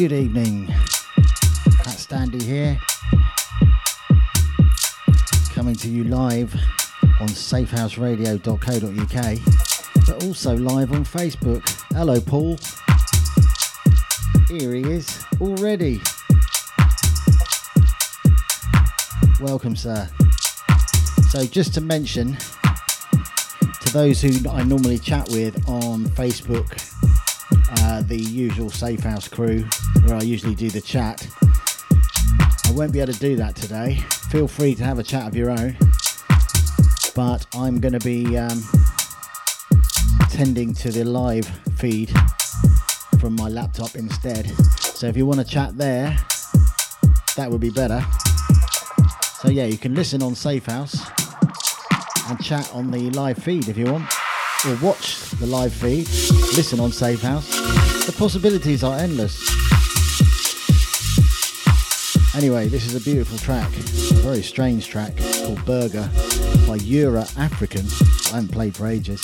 Good evening. Hat Standy here. Coming to you live on safehouseradio.co.uk, but also live on Facebook. Hello, Paul. Here he is already. Welcome, sir. So, just to mention to those who I normally chat with on Facebook, uh, the usual Safe House crew, where I usually do the chat, I won't be able to do that today. Feel free to have a chat of your own, but I'm going to be um, tending to the live feed from my laptop instead. So if you want to chat there, that would be better. So yeah, you can listen on Safe House and chat on the live feed if you want, or watch the live feed, listen on Safe House. The possibilities are endless. Anyway, this is a beautiful track, a very strange track called Burger by Yura African. I haven't played for ages.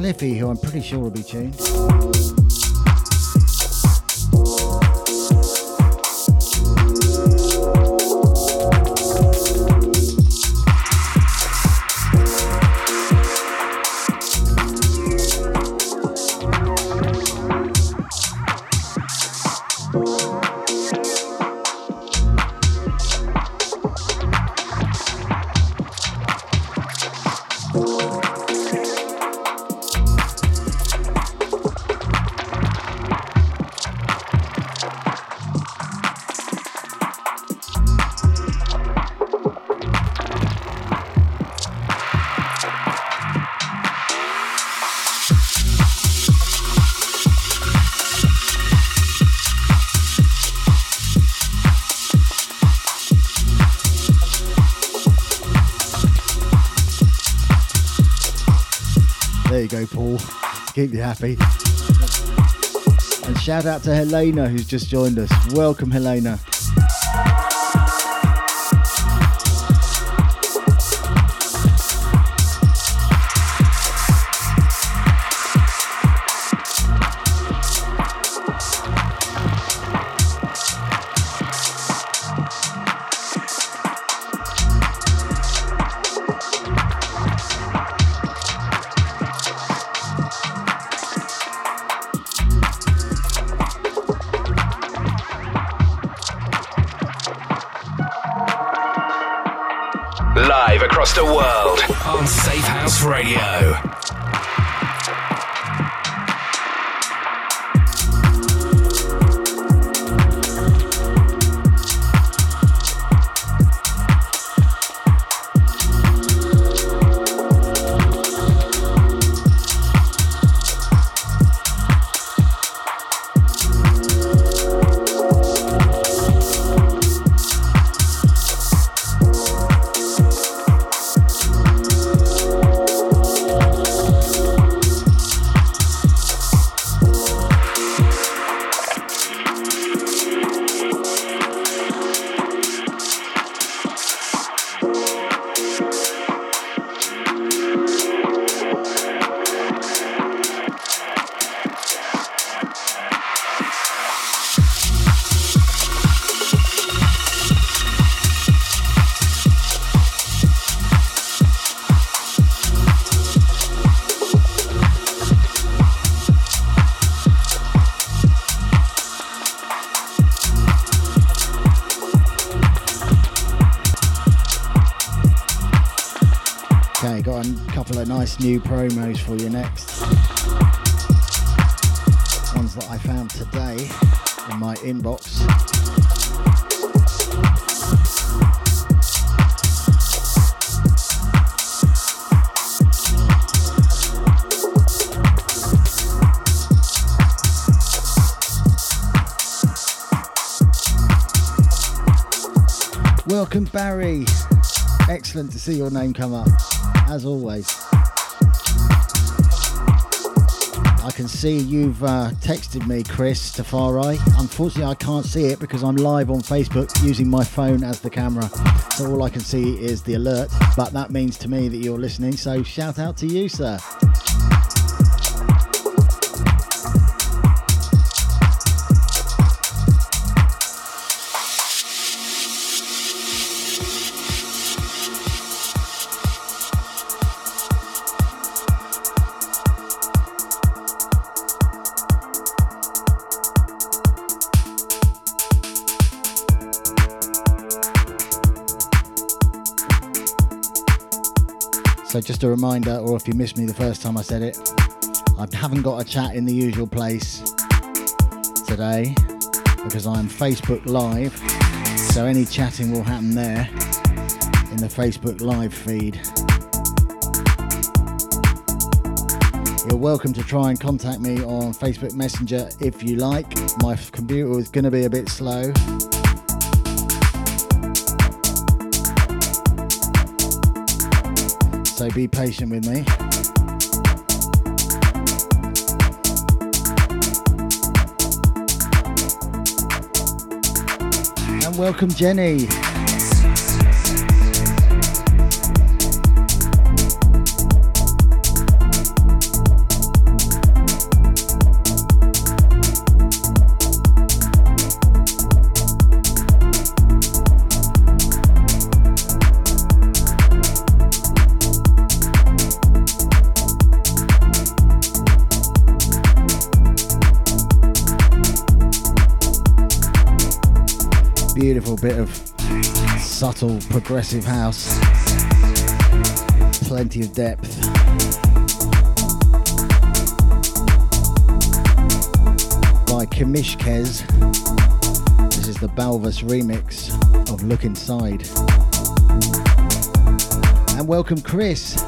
Cliffy, who I'm pretty sure will be tuned. Happy. And shout out to Helena, who's just joined us. Welcome, Helena. New promos for you next. Ones that I found today in my inbox. Welcome, Barry. Excellent to see your name come up, as always. I can see you've uh, texted me, Chris Tafari. Unfortunately, I can't see it because I'm live on Facebook using my phone as the camera. So all I can see is the alert, but that means to me that you're listening. So shout out to you, sir. Just a reminder, or if you missed me the first time I said it, I haven't got a chat in the usual place today because I'm Facebook Live. So any chatting will happen there in the Facebook Live feed. You're welcome to try and contact me on Facebook Messenger if you like. My computer is going to be a bit slow. So be patient with me. And welcome, Jenny. Beautiful bit of subtle progressive house. Plenty of depth. By Kimishkez. This is the Balvas remix of Look Inside. And welcome, Chris.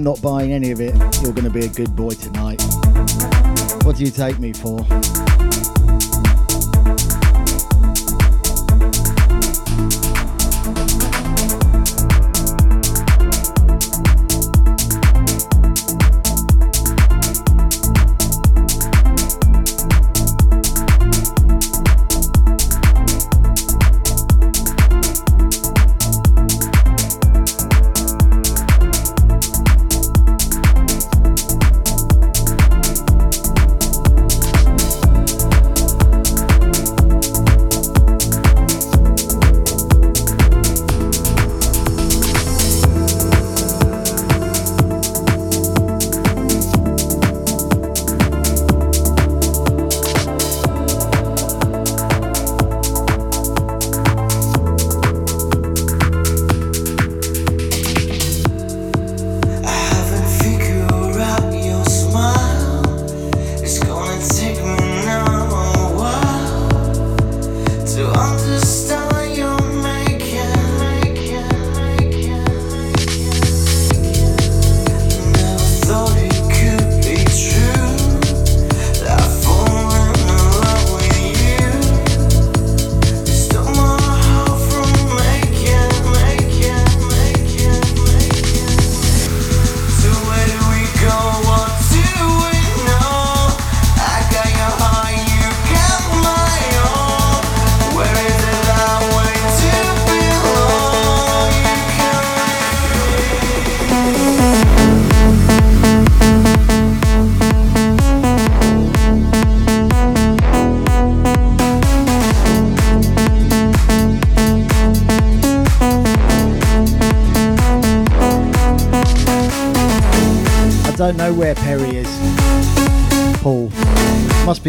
I'm not buying any of it. You're going to be a good boy tonight. What do you take me for?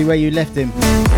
Be where you left him.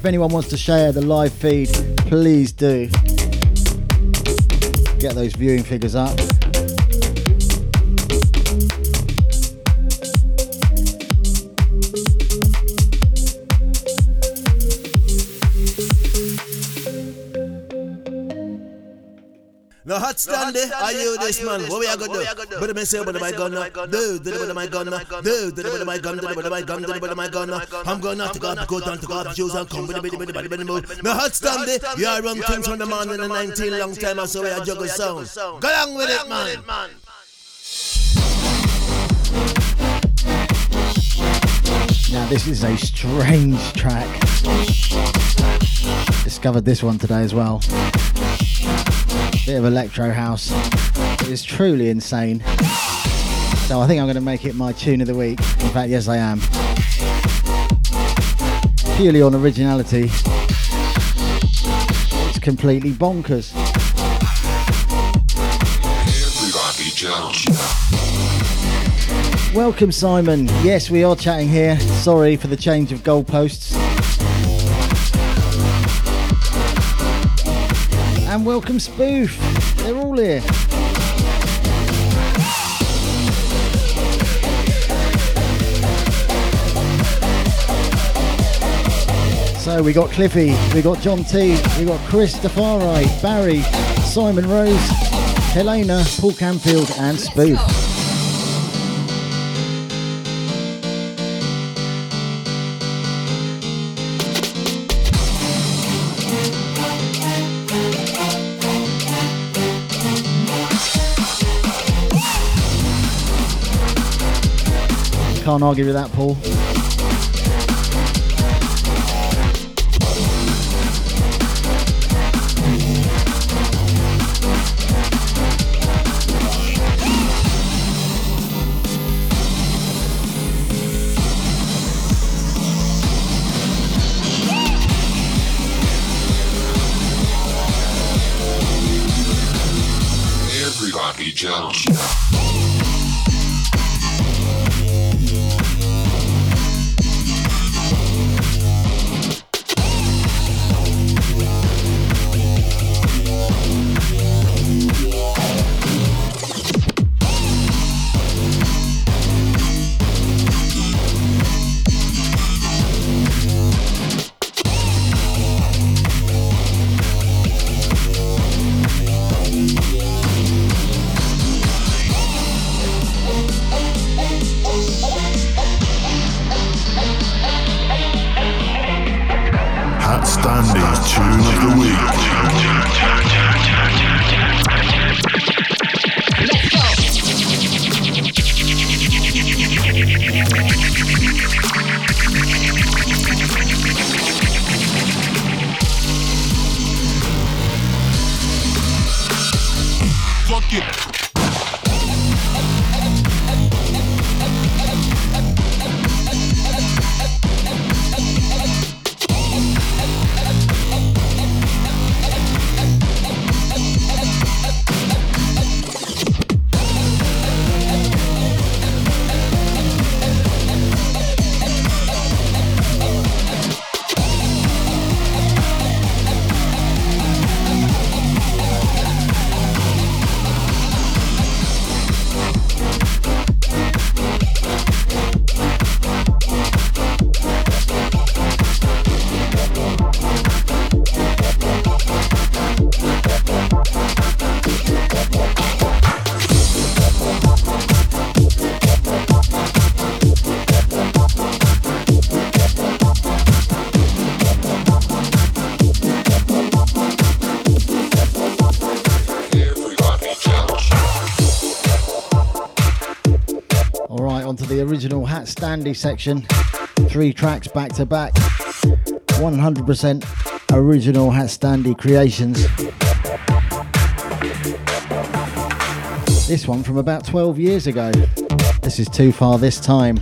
If anyone wants to share the live feed, please do. Get those viewing figures up. No hot stand there. Are you this man? What we are gonna do? But me say, but my gun, do, do, but my gun, do, do, but my gun, do, but my gun, do, but my gun. I'm gonna have to go, go down to go up shoes and come with the biddy, biddy, move. No hot stand there. You are run things from the man in the 19 long time, so we are juggle sound. Go along with it, man. Now, this is a strange track. Discovered this one today as well. Bit of electro house. It is truly insane. So I think I'm going to make it my tune of the week. In fact, yes, I am. Purely on originality. It's completely bonkers. Welcome, Simon. Yes, we are chatting here. Sorry for the change of goalposts. And welcome, Spoof. They're all here. So we got Cliffy, we got John T, we got Chris Stafari, Barry, Simon Rose, Helena, Paul Canfield, and Spoof. Can't argue with that, Paul. Standy section. Three tracks back to back. 100% original Hat Standy creations. This one from about 12 years ago. This is too far this time.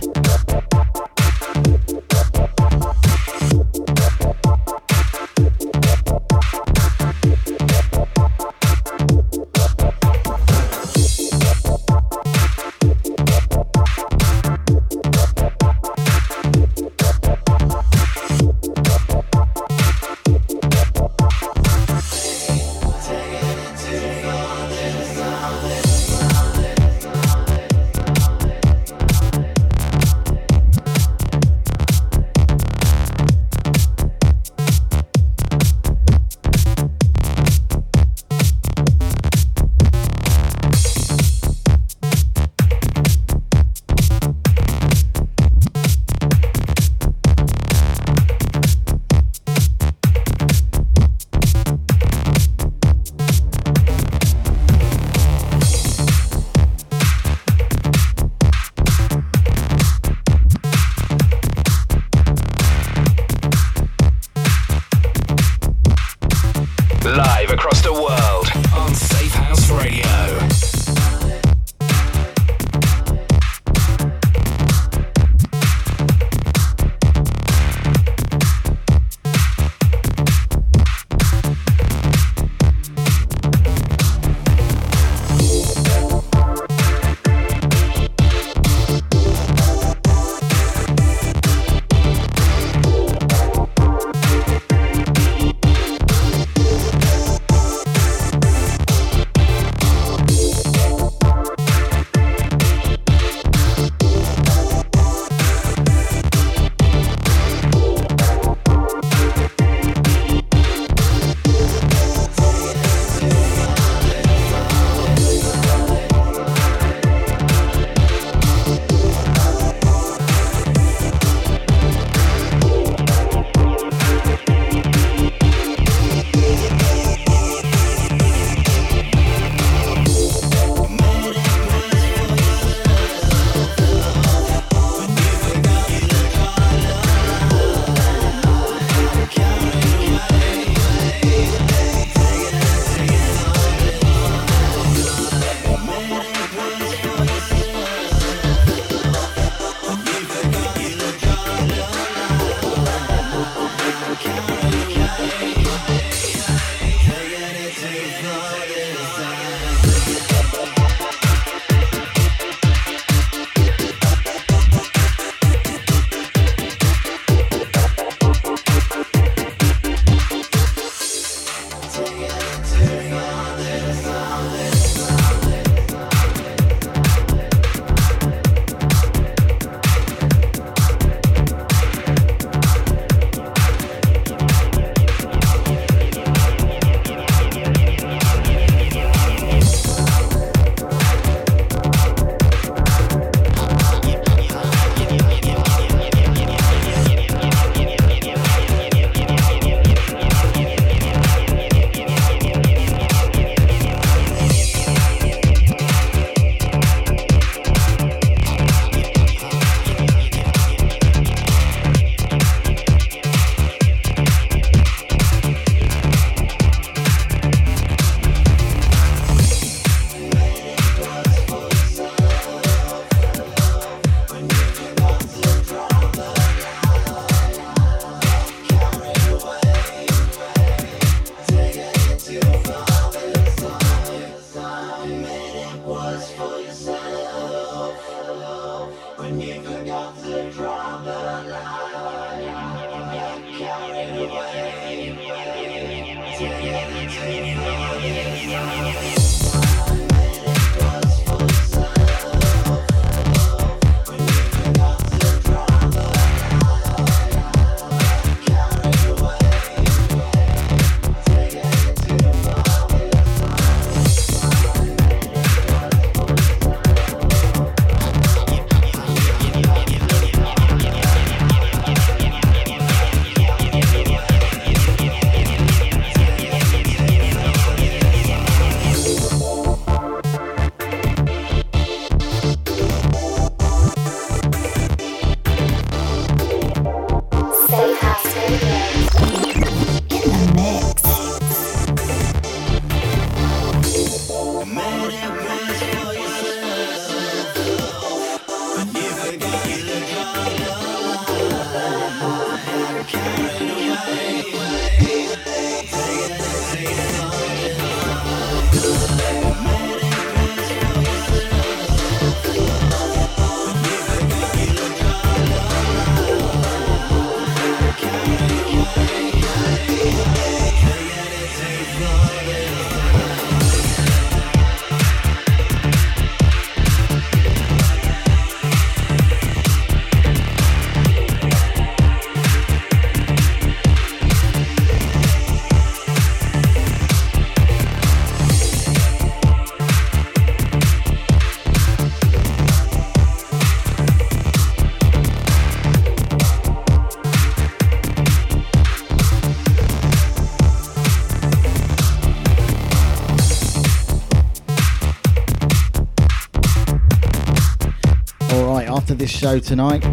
show tonight.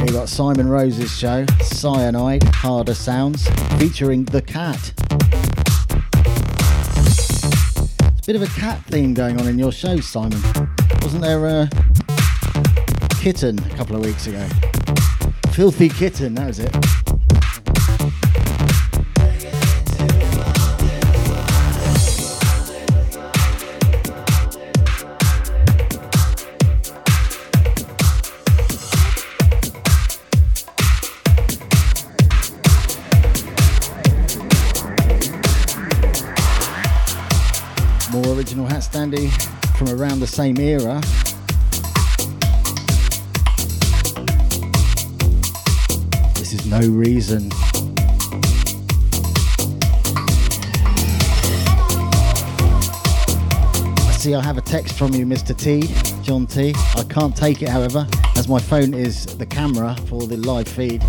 We've got Simon Rose's show, Cyanide Harder Sounds, featuring The Cat. It's a bit of a cat theme going on in your show, Simon. Wasn't there a kitten a couple of weeks ago? Filthy Kitten, that was it. Standy from around the same era. This is No Reason. I see I have a text from you, Mr. T, John T. I can't take it, however, as my phone is the camera for the live feed.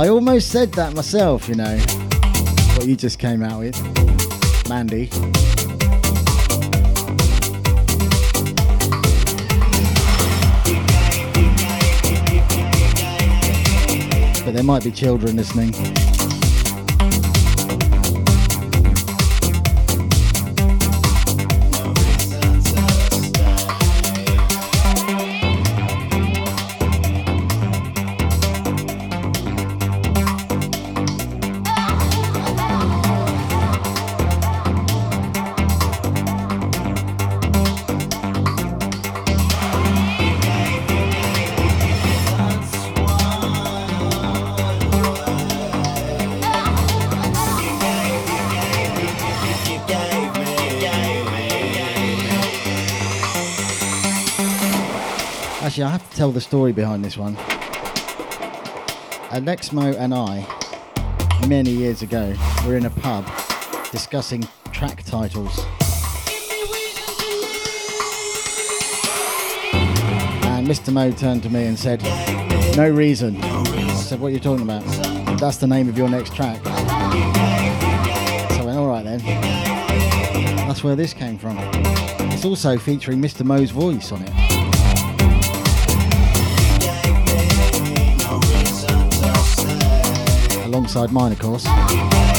I almost said that myself, you know. What you just came out with. Mandy. But there might be children listening. Tell the story behind this one. Alexmo and I, many years ago, were in a pub discussing track titles. And Mr. Mo turned to me and said, No reason. I said, What are you talking about? That's the name of your next track. So I went, Alright then. That's where this came from. It's also featuring Mr. Mo's voice on it. Alongside mine, of course.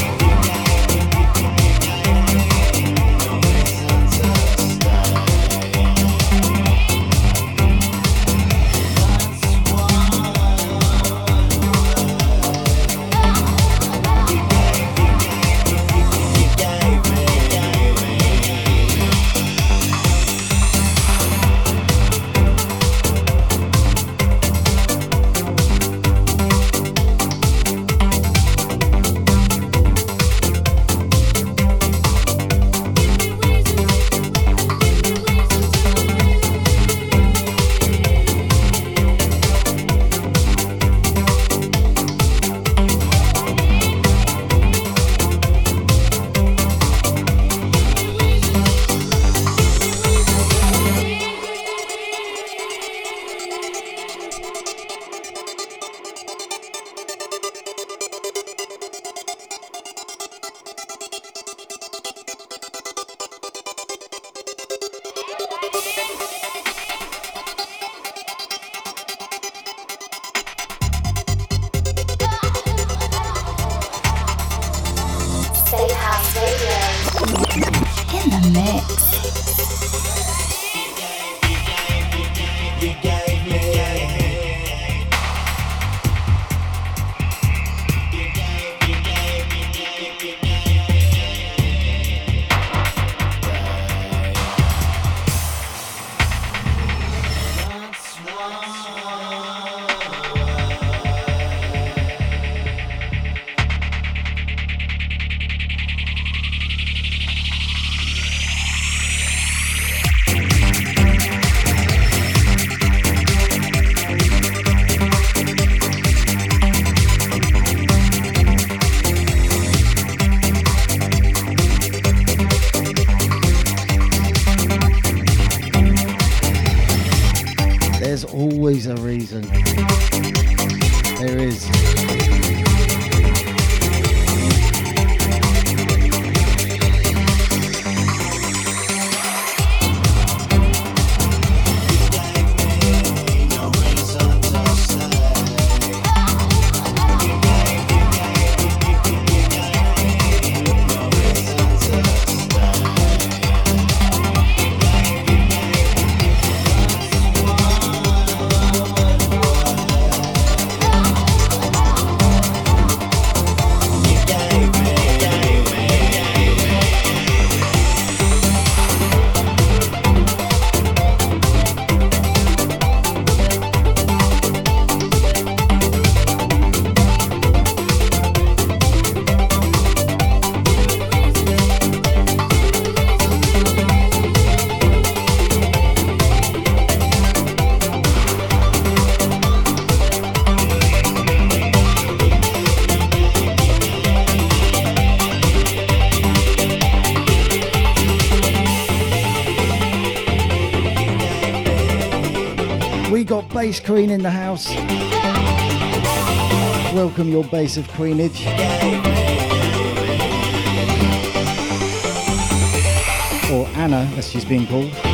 Bass Queen in the house. Welcome your base of queenage. Or Anna, as she's being called.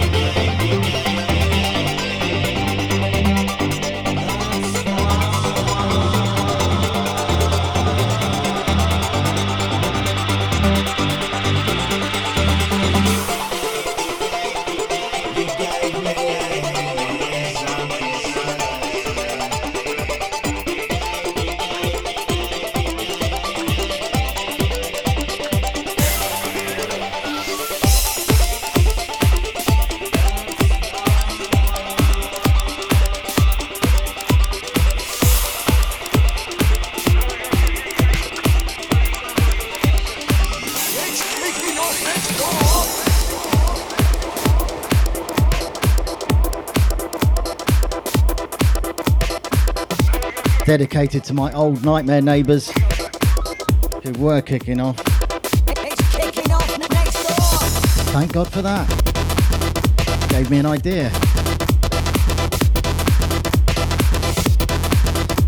Dedicated to my old nightmare neighbours who were kicking off. Thank God for that. Gave me an idea.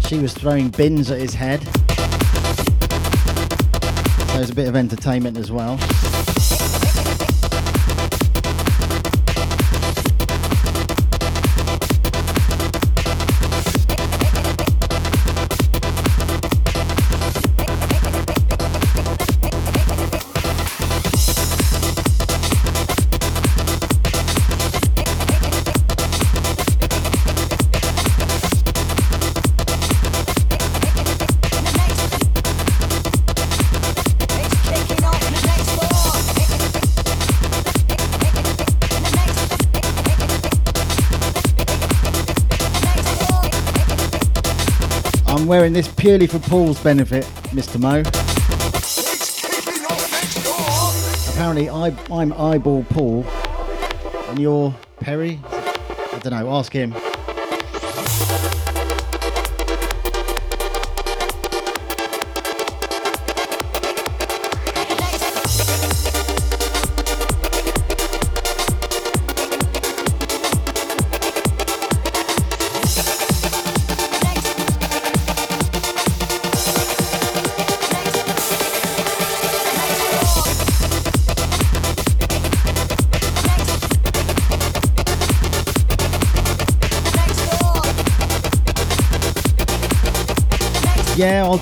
She was throwing bins at his head. So there's a bit of entertainment as well. Purely for Paul's benefit, Mr. Mo. Apparently, I, I'm eyeball Paul, and you're Perry. I don't know. Ask him.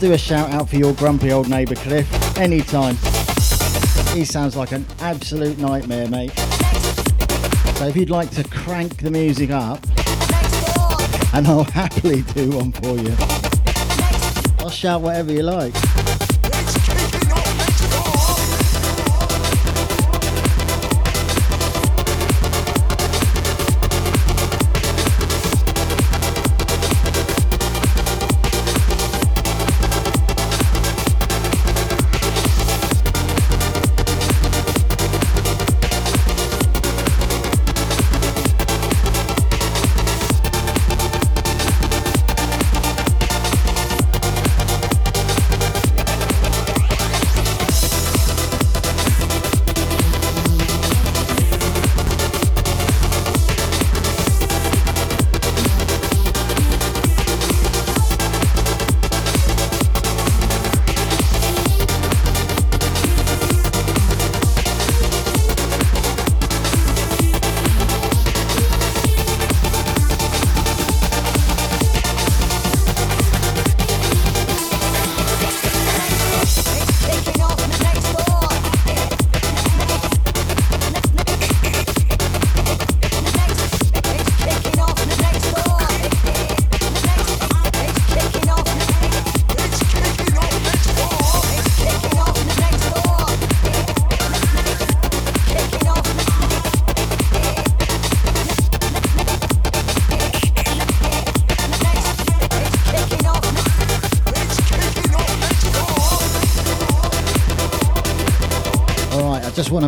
Do a shout out for your grumpy old neighbour Cliff anytime. He sounds like an absolute nightmare, mate. So if you'd like to crank the music up, and I'll happily do one for you. I'll shout whatever you like.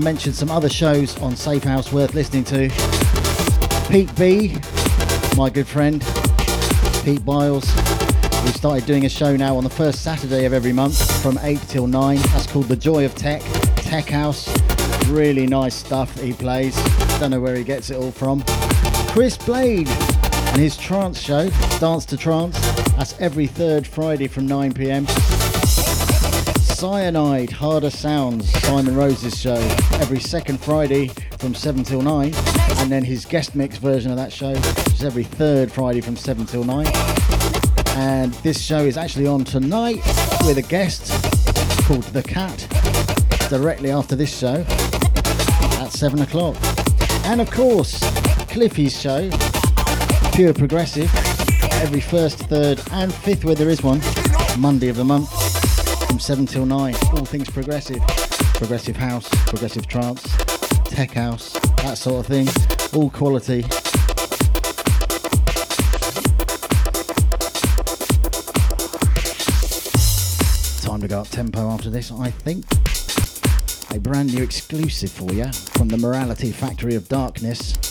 Just want to mention some other shows on Safehouse worth listening to. Pete B, my good friend, Pete Biles. We started doing a show now on the first Saturday of every month from 8 till 9. That's called The Joy of Tech, Tech House. Really nice stuff he plays. Don't know where he gets it all from. Chris Blade, And his trance show, Dance to Trance, that's every third Friday from 9 pm. Cyanide, Harder Sounds, Simon Rose's show, every second Friday from 7 till 9. And then his guest mix version of that show which is every third Friday from 7 till 9. And this show is actually on tonight with a guest called The Cat, directly after this show at 7 o'clock. And of course, Cliffy's show, Pure Progressive, every first, third, and fifth, where there is one, Monday of the month, from 7 till 9. All things progressive. Progressive house, progressive trance, tech house, that sort of thing. All quality. Time to go up tempo after this, I think. A brand new exclusive for you from the Morality Factory of Darkness.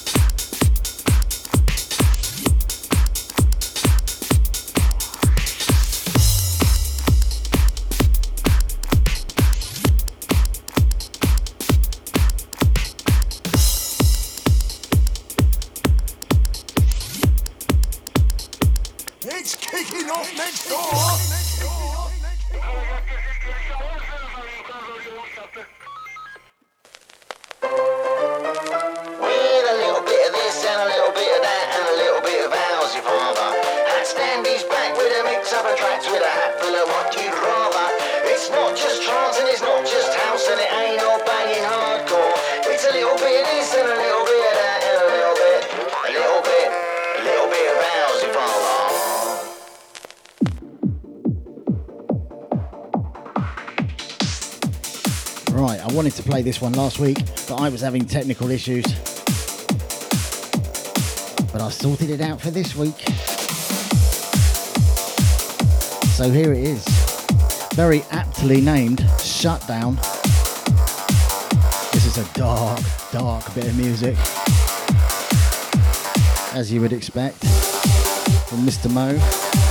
I wanted to play this one last week, but I was having technical issues. But I sorted it out for this week. So here it is. Very aptly named Shutdown. This is a dark, dark bit of music. As you would expect from Mr. Mo.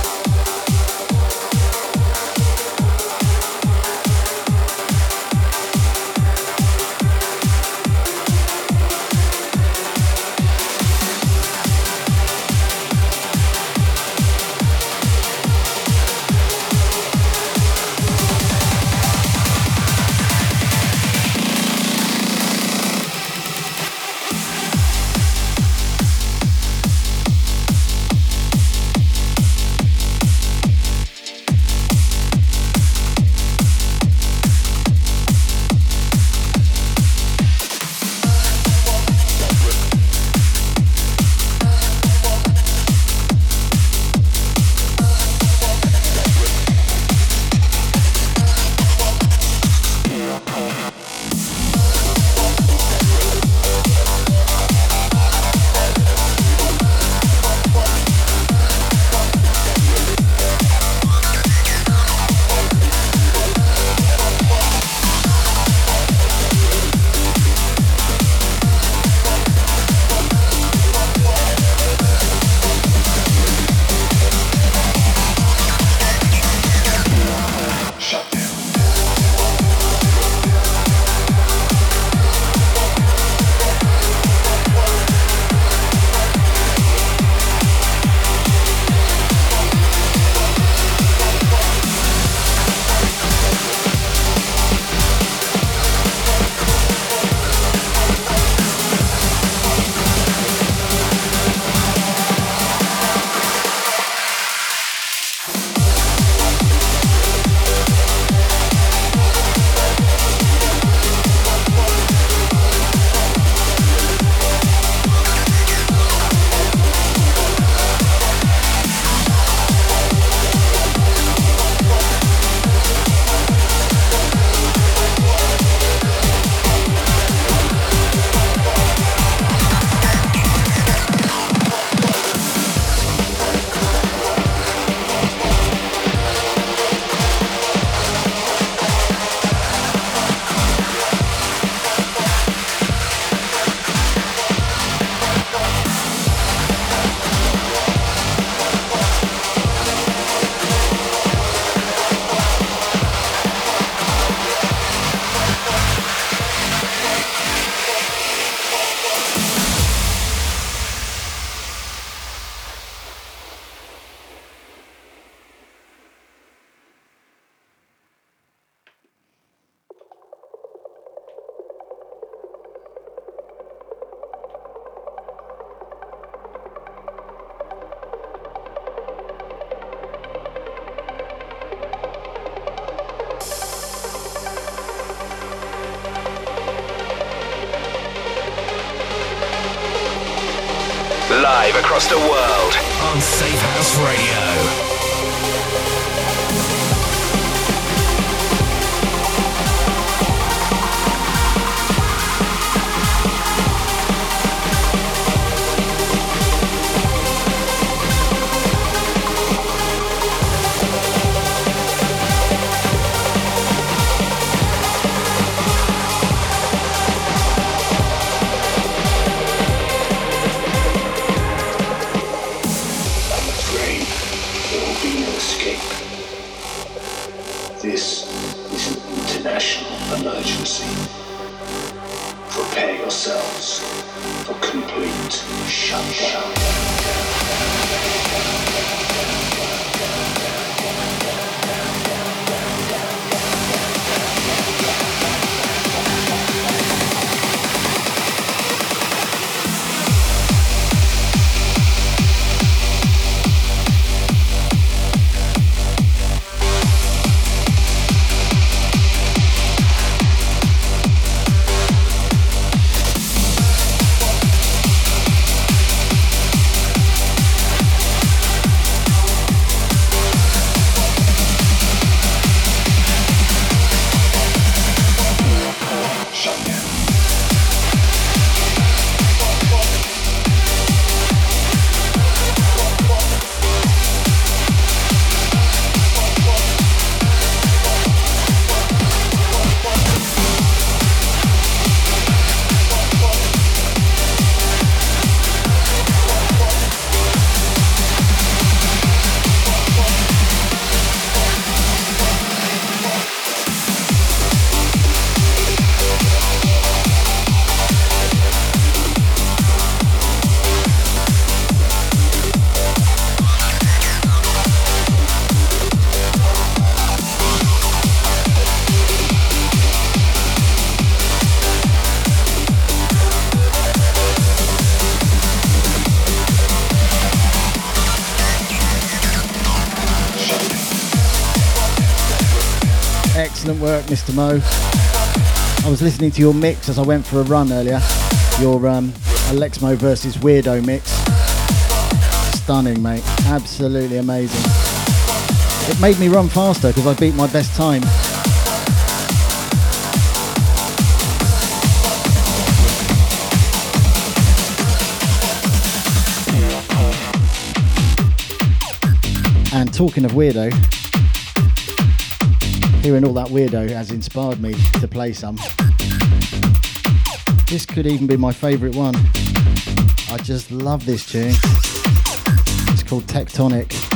Mr. Mo. I was listening to your mix as I went for a run earlier. Your um, Alexmo versus Weirdo mix. Stunning, mate. Absolutely amazing. It made me run faster because I beat my best time. And talking of weirdo, Hearing all that weirdo has inspired me to play some. This could even be my favourite one. I just love this tune. It's called Techtonic.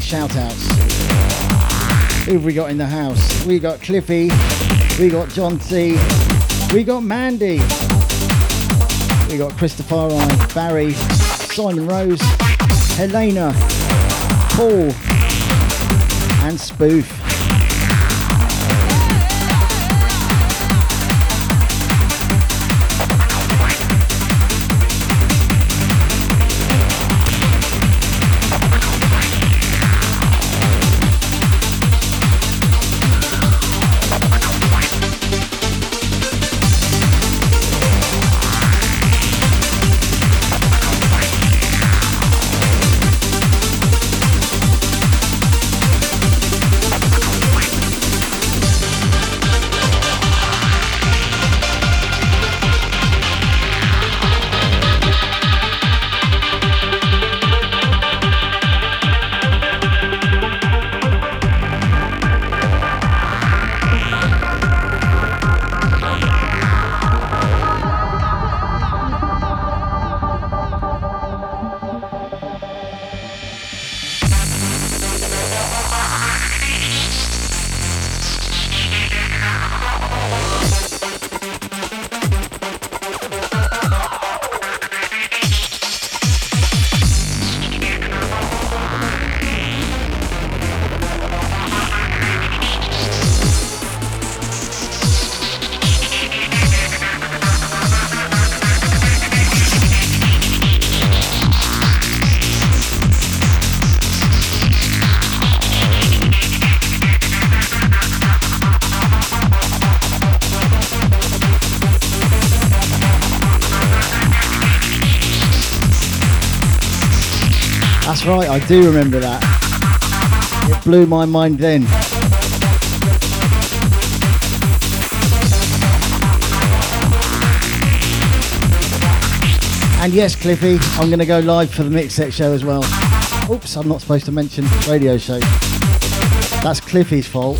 Shout outs. Who have we got in the house? We got Cliffy, we got John T, we got Mandy, we got Christopher Barry, Simon Rose, Helena, Paul, and Spoof. That's right, I do remember that. It blew my mind then. And yes, Cliffy, I'm going to go live for the Mix Set show as well. Oops, I'm not supposed to mention radio show. That's Cliffy's fault.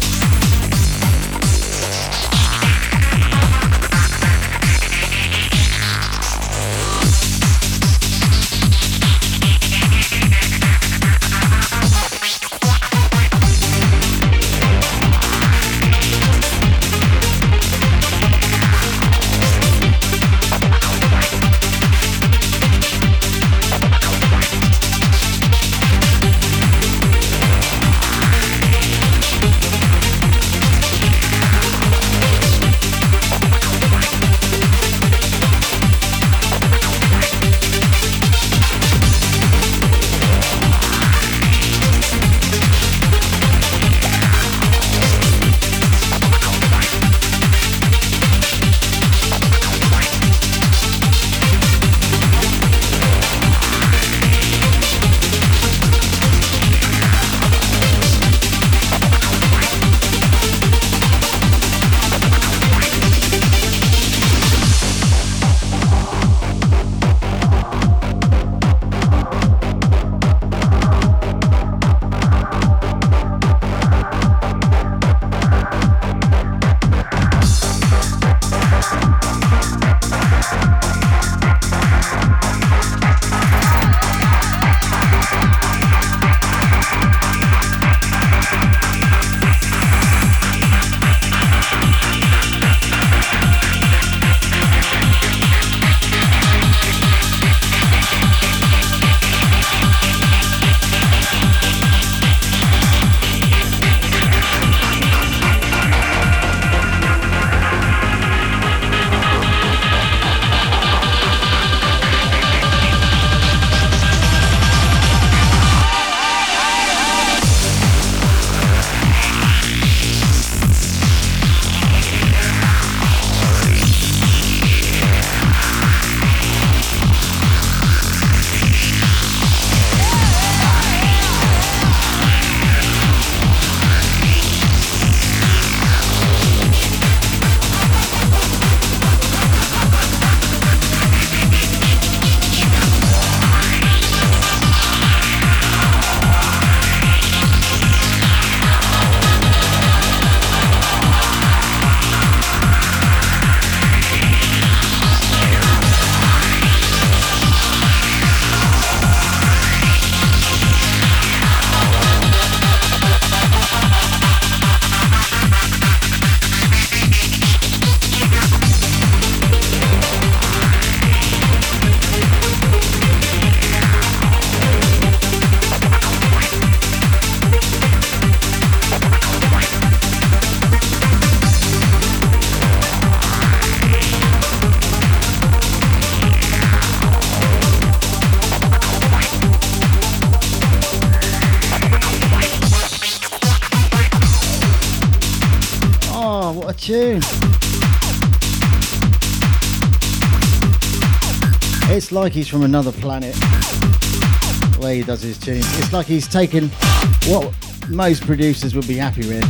Like he's from another planet. The way he does his tunes. It's like he's taken what most producers would be happy with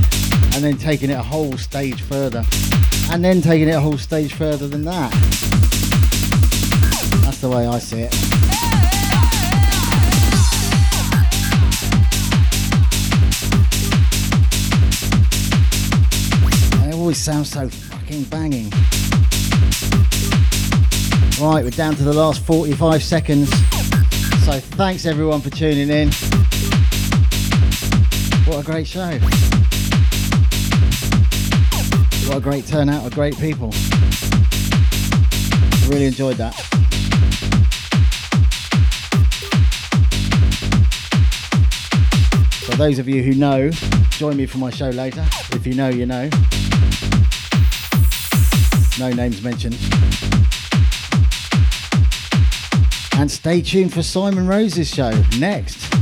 and then taking it a whole stage further. And then taking it a whole stage further than that. That's the way I see it. It always sounds so fucking banging. Right, we're down to the last 45 seconds. So thanks everyone for tuning in. What a great show. What a great turnout of great people. Really enjoyed that. So those of you who know, join me for my show later. If you know, you know. No names mentioned. And stay tuned for Simon Rose's show next.